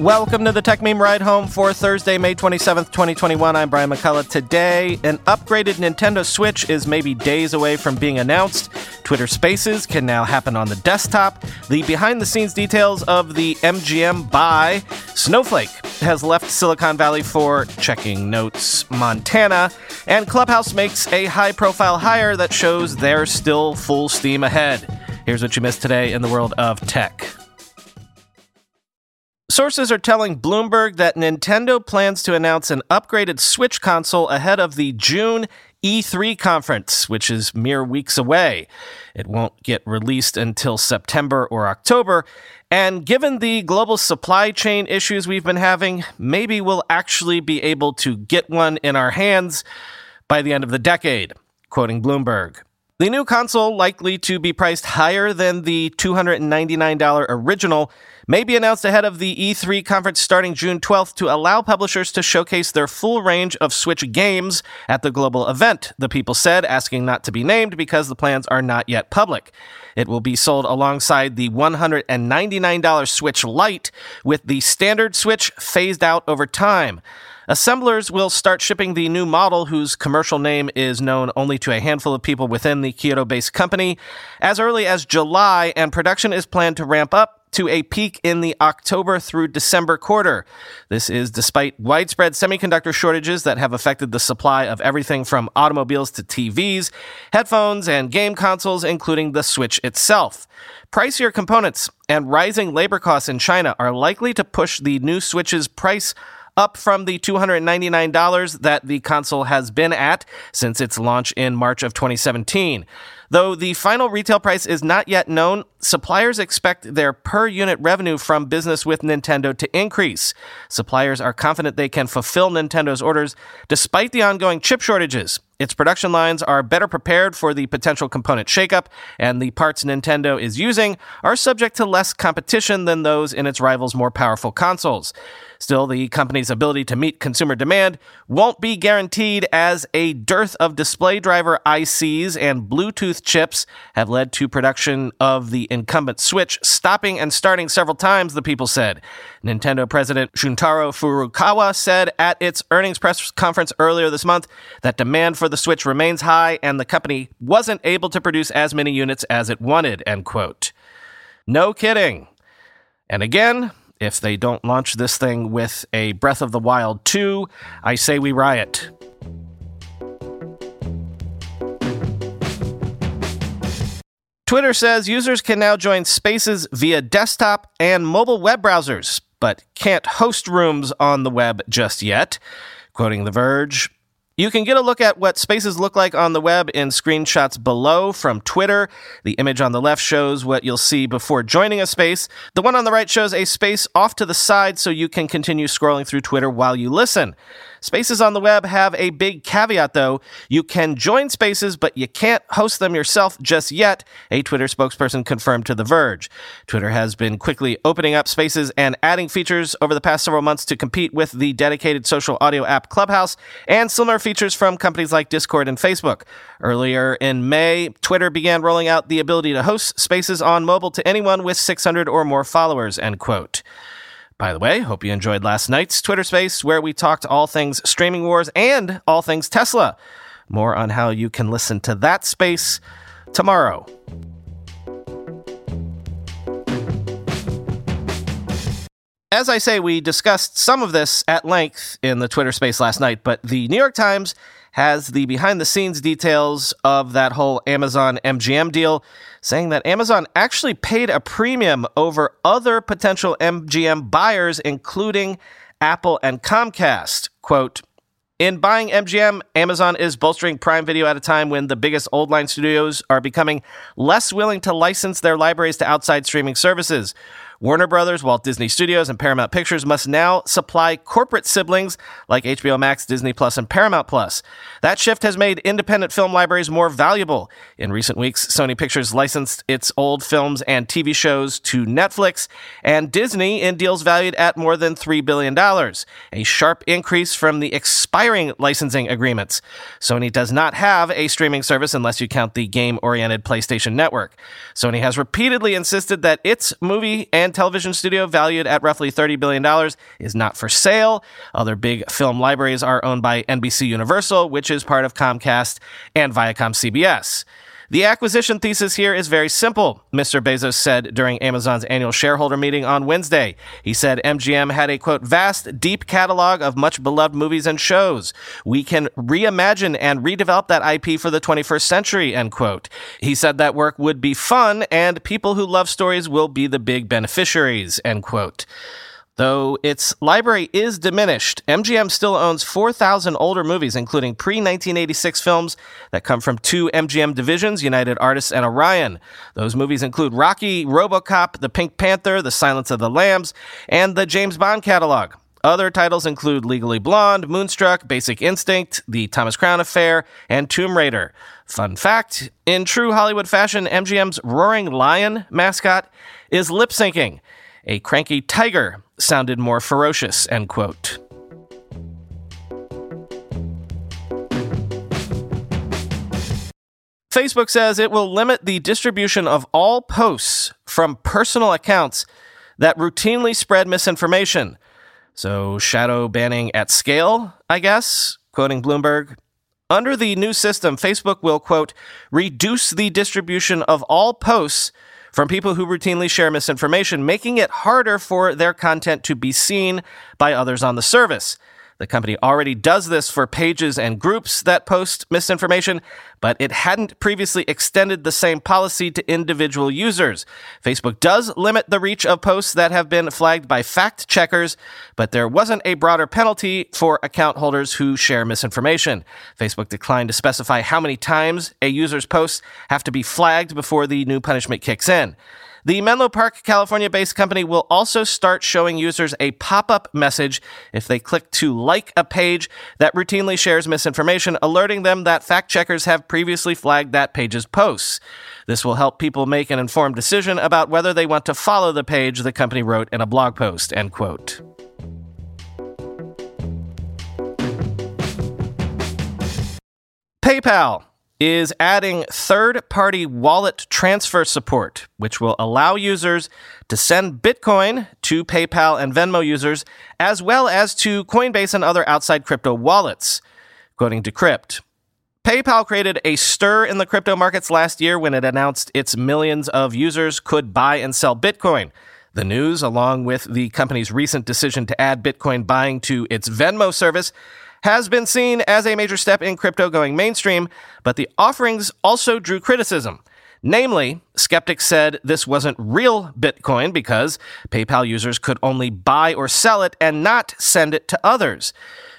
Welcome to the Techmeme Ride Home for Thursday, May 27th, 2021. I'm Brian McCullough. Today, an upgraded Nintendo Switch is maybe days away from being announced. Twitter Spaces can now happen on the desktop. The behind the scenes details of the MGM buy. Snowflake has left Silicon Valley for checking notes, Montana. And Clubhouse makes a high profile hire that shows they're still full steam ahead. Here's what you missed today in the world of tech. Sources are telling Bloomberg that Nintendo plans to announce an upgraded Switch console ahead of the June E3 conference, which is mere weeks away. It won't get released until September or October. And given the global supply chain issues we've been having, maybe we'll actually be able to get one in our hands by the end of the decade, quoting Bloomberg. The new console, likely to be priced higher than the $299 original, may be announced ahead of the E3 conference starting June 12th to allow publishers to showcase their full range of Switch games at the global event, the people said, asking not to be named because the plans are not yet public. It will be sold alongside the $199 Switch Lite, with the standard Switch phased out over time. Assemblers will start shipping the new model, whose commercial name is known only to a handful of people within the Kyoto based company, as early as July, and production is planned to ramp up to a peak in the October through December quarter. This is despite widespread semiconductor shortages that have affected the supply of everything from automobiles to TVs, headphones, and game consoles, including the Switch itself. Pricier components and rising labor costs in China are likely to push the new Switch's price up from the $299 that the console has been at since its launch in March of 2017. Though the final retail price is not yet known, suppliers expect their per unit revenue from business with Nintendo to increase. Suppliers are confident they can fulfill Nintendo's orders despite the ongoing chip shortages. Its production lines are better prepared for the potential component shakeup, and the parts Nintendo is using are subject to less competition than those in its rivals' more powerful consoles. Still, the company's ability to meet consumer demand won't be guaranteed as a dearth of display driver ICs and Bluetooth chips have led to production of the incumbent Switch stopping and starting several times, the people said. Nintendo President Shuntaro Furukawa said at its earnings press conference earlier this month that demand for the Switch remains high and the company wasn't able to produce as many units as it wanted, end quote. No kidding. And again, if they don't launch this thing with a Breath of the Wild 2, I say we riot. Twitter says users can now join spaces via desktop and mobile web browsers, but can't host rooms on the web just yet. Quoting The Verge, you can get a look at what spaces look like on the web in screenshots below from Twitter. The image on the left shows what you'll see before joining a space. The one on the right shows a space off to the side so you can continue scrolling through Twitter while you listen. Spaces on the web have a big caveat though. You can join spaces, but you can't host them yourself just yet, a Twitter spokesperson confirmed to The Verge. Twitter has been quickly opening up spaces and adding features over the past several months to compete with the dedicated social audio app Clubhouse and similar features from companies like Discord and Facebook. Earlier in May, Twitter began rolling out the ability to host spaces on mobile to anyone with 600 or more followers, end quote. By the way, hope you enjoyed last night's Twitter space where we talked all things streaming wars and all things Tesla. More on how you can listen to that space tomorrow. As I say, we discussed some of this at length in the Twitter space last night, but the New York Times has the behind the scenes details of that whole Amazon MGM deal, saying that Amazon actually paid a premium over other potential MGM buyers, including Apple and Comcast. Quote, in buying MGM, Amazon is bolstering Prime Video at a time when the biggest old line studios are becoming less willing to license their libraries to outside streaming services. Warner Brothers, Walt Disney Studios, and Paramount Pictures must now supply corporate siblings like HBO Max, Disney Plus, and Paramount Plus. That shift has made independent film libraries more valuable. In recent weeks, Sony Pictures licensed its old films and TV shows to Netflix and Disney in deals valued at more than $3 billion, a sharp increase from the expiring licensing agreements. Sony does not have a streaming service unless you count the game oriented PlayStation Network. Sony has repeatedly insisted that its movie and television studio valued at roughly $30 billion is not for sale. Other big film libraries are owned by NBC Universal, which is part of Comcast and Viacom CBS. The acquisition thesis here is very simple, Mr. Bezos said during Amazon's annual shareholder meeting on Wednesday. He said MGM had a quote, vast, deep catalog of much beloved movies and shows. We can reimagine and redevelop that IP for the 21st century, end quote. He said that work would be fun and people who love stories will be the big beneficiaries, end quote. Though its library is diminished, MGM still owns 4,000 older movies, including pre 1986 films that come from two MGM divisions, United Artists and Orion. Those movies include Rocky, Robocop, The Pink Panther, The Silence of the Lambs, and the James Bond catalog. Other titles include Legally Blonde, Moonstruck, Basic Instinct, The Thomas Crown Affair, and Tomb Raider. Fun fact in true Hollywood fashion, MGM's Roaring Lion mascot is lip syncing. A cranky tiger sounded more ferocious, end quote. Facebook says it will limit the distribution of all posts from personal accounts that routinely spread misinformation. So, shadow banning at scale, I guess, quoting Bloomberg. Under the new system, Facebook will, quote, reduce the distribution of all posts from people who routinely share misinformation, making it harder for their content to be seen by others on the service. The company already does this for pages and groups that post misinformation, but it hadn't previously extended the same policy to individual users. Facebook does limit the reach of posts that have been flagged by fact checkers, but there wasn't a broader penalty for account holders who share misinformation. Facebook declined to specify how many times a user's posts have to be flagged before the new punishment kicks in. The Menlo Park, California based company will also start showing users a pop up message if they click to like a page that routinely shares misinformation, alerting them that fact checkers have previously flagged that page's posts. This will help people make an informed decision about whether they want to follow the page, the company wrote in a blog post. End quote. PayPal is adding third party wallet transfer support, which will allow users to send Bitcoin to PayPal and Venmo users, as well as to Coinbase and other outside crypto wallets. Quoting Decrypt. PayPal created a stir in the crypto markets last year when it announced its millions of users could buy and sell Bitcoin. The news, along with the company's recent decision to add Bitcoin buying to its Venmo service, has been seen as a major step in crypto going mainstream, but the offerings also drew criticism. Namely, skeptics said this wasn't real Bitcoin because PayPal users could only buy or sell it and not send it to others.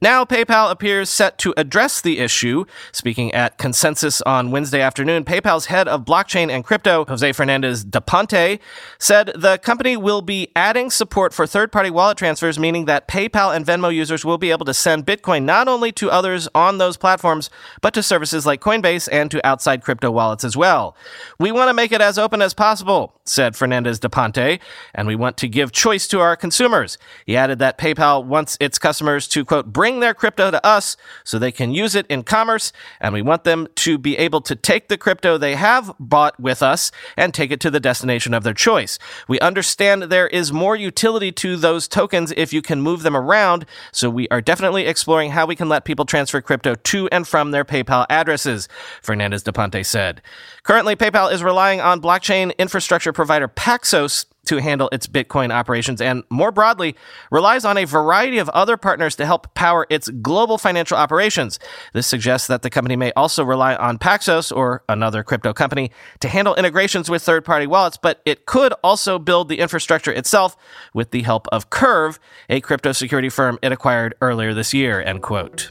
Now, PayPal appears set to address the issue. Speaking at Consensus on Wednesday afternoon, PayPal's head of blockchain and crypto, Jose Fernandez da Ponte, said the company will be adding support for third party wallet transfers, meaning that PayPal and Venmo users will be able to send Bitcoin not only to others on those platforms, but to services like Coinbase and to outside crypto wallets as well. We want to make it as open as possible, said Fernandez da Ponte, and we want to give choice to our consumers. He added that PayPal wants its customers to, quote, bring their crypto to us so they can use it in commerce. And we want them to be able to take the crypto they have bought with us and take it to the destination of their choice. We understand there is more utility to those tokens if you can move them around. So we are definitely exploring how we can let people transfer crypto to and from their PayPal addresses, Fernandez da Ponte said. Currently, PayPal is relying on blockchain infrastructure provider Paxos to handle its Bitcoin operations and more broadly relies on a variety of other partners to help power its global financial operations. This suggests that the company may also rely on Paxos or another crypto company to handle integrations with third party wallets, but it could also build the infrastructure itself with the help of Curv, a crypto security firm it acquired earlier this year, end quote.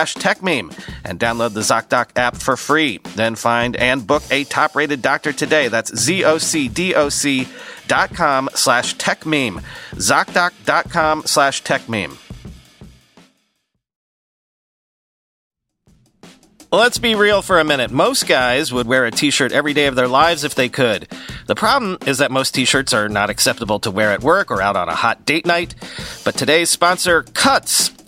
TechMeme and download the ZocDoc app for free. Then find and book a top rated doctor today. That's Z-O-C-D-O-C dot com slash TechMeme. ZocDoc.com slash TechMeme. Let's be real for a minute. Most guys would wear a t-shirt every day of their lives if they could. The problem is that most t-shirts are not acceptable to wear at work or out on a hot date night. But today's sponsor, Cuts,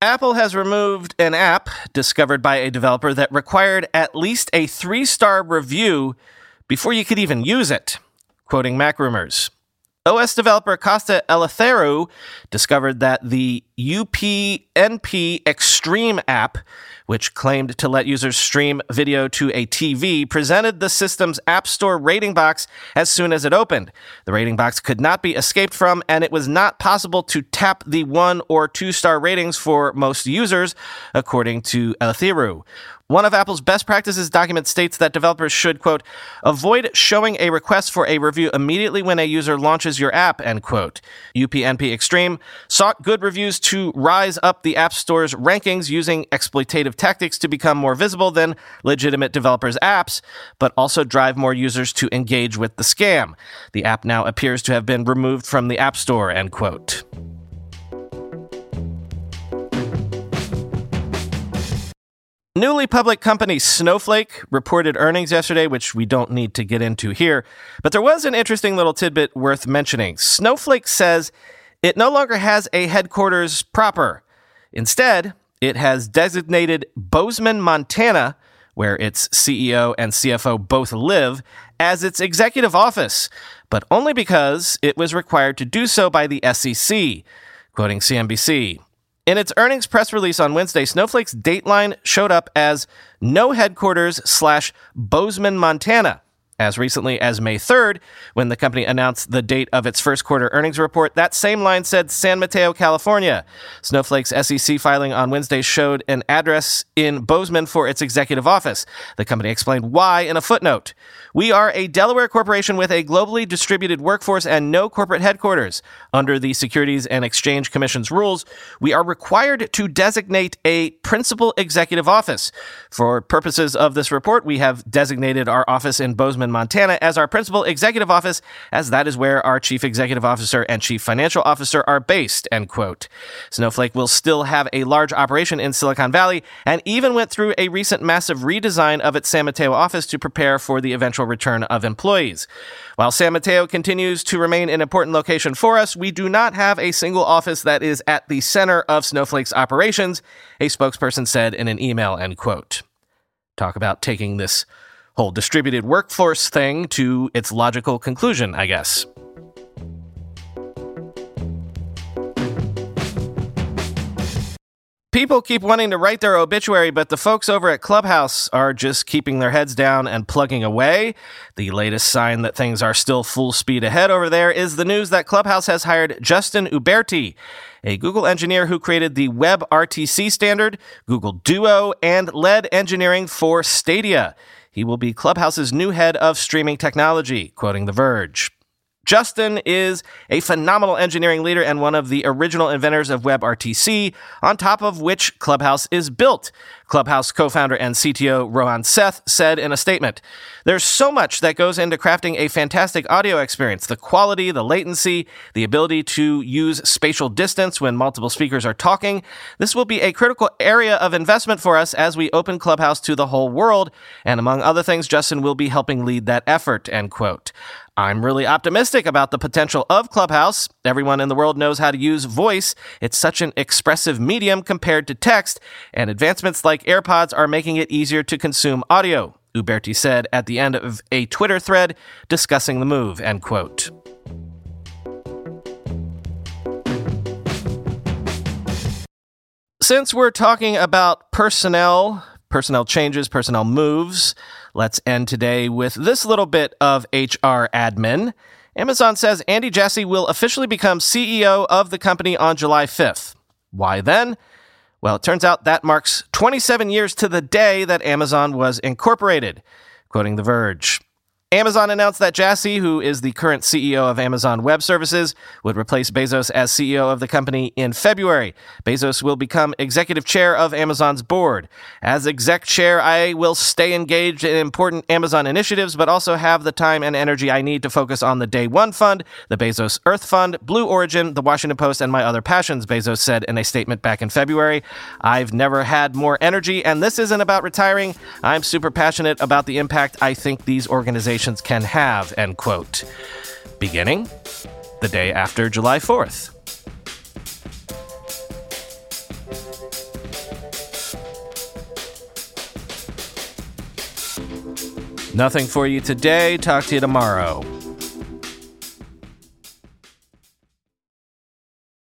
Apple has removed an app discovered by a developer that required at least a three star review before you could even use it, quoting MacRumors. OS developer Kosta Eleftheriou discovered that the UPnP Extreme app, which claimed to let users stream video to a TV, presented the system's App Store rating box as soon as it opened. The rating box could not be escaped from, and it was not possible to tap the one or two star ratings for most users, according to Eleftheriou. One of Apple's best practices document states that developers should, quote, avoid showing a request for a review immediately when a user launches your app, end quote. UPnP Extreme sought good reviews to rise up the App Store's rankings using exploitative tactics to become more visible than legitimate developers' apps, but also drive more users to engage with the scam. The app now appears to have been removed from the App Store, end quote. Newly public company Snowflake reported earnings yesterday, which we don't need to get into here. But there was an interesting little tidbit worth mentioning. Snowflake says it no longer has a headquarters proper. Instead, it has designated Bozeman, Montana, where its CEO and CFO both live, as its executive office, but only because it was required to do so by the SEC, quoting CNBC. In its earnings press release on Wednesday, Snowflake's dateline showed up as no headquarters slash Bozeman, Montana. As recently as May 3rd, when the company announced the date of its first quarter earnings report, that same line said San Mateo, California. Snowflake's SEC filing on Wednesday showed an address in Bozeman for its executive office. The company explained why in a footnote. We are a Delaware corporation with a globally distributed workforce and no corporate headquarters. Under the Securities and Exchange Commission's rules, we are required to designate a principal executive office. For purposes of this report, we have designated our office in Bozeman, Montana as our principal executive office, as that is where our chief executive officer and chief financial officer are based, end quote. Snowflake will still have a large operation in Silicon Valley and even went through a recent massive redesign of its San Mateo office to prepare for the eventual return of employees. While San Mateo continues to remain an important location for us, we do not have a single office that is at the center of Snowflake's operations, a spokesperson said in an email, end quote. Talk about taking this whole distributed workforce thing to its logical conclusion, I guess. People keep wanting to write their obituary, but the folks over at Clubhouse are just keeping their heads down and plugging away. The latest sign that things are still full speed ahead over there is the news that Clubhouse has hired Justin Uberti, a Google engineer who created the WebRTC standard, Google Duo, and led engineering for Stadia. He will be Clubhouse's new head of streaming technology, quoting The Verge. Justin is a phenomenal engineering leader and one of the original inventors of WebRTC, on top of which Clubhouse is built. Clubhouse co founder and CTO Rohan Seth said in a statement There's so much that goes into crafting a fantastic audio experience the quality, the latency, the ability to use spatial distance when multiple speakers are talking. This will be a critical area of investment for us as we open Clubhouse to the whole world. And among other things, Justin will be helping lead that effort. End quote. I'm really optimistic about the potential of Clubhouse. Everyone in the world knows how to use voice. It's such an expressive medium compared to text, and advancements like AirPods are making it easier to consume audio, Uberti said at the end of a Twitter thread discussing the move, end quote. Since we're talking about personnel, personnel changes, personnel moves, Let's end today with this little bit of HR admin. Amazon says Andy Jassy will officially become CEO of the company on July 5th. Why then? Well, it turns out that marks 27 years to the day that Amazon was incorporated. Quoting The Verge. Amazon announced that Jassy, who is the current CEO of Amazon Web Services, would replace Bezos as CEO of the company in February. Bezos will become executive chair of Amazon's board. As exec chair, I will stay engaged in important Amazon initiatives, but also have the time and energy I need to focus on the Day One Fund, the Bezos Earth Fund, Blue Origin, the Washington Post, and my other passions, Bezos said in a statement back in February. I've never had more energy, and this isn't about retiring. I'm super passionate about the impact I think these organizations organizations can have, end quote. Beginning the day after July 4th. Nothing for you today. Talk to you tomorrow.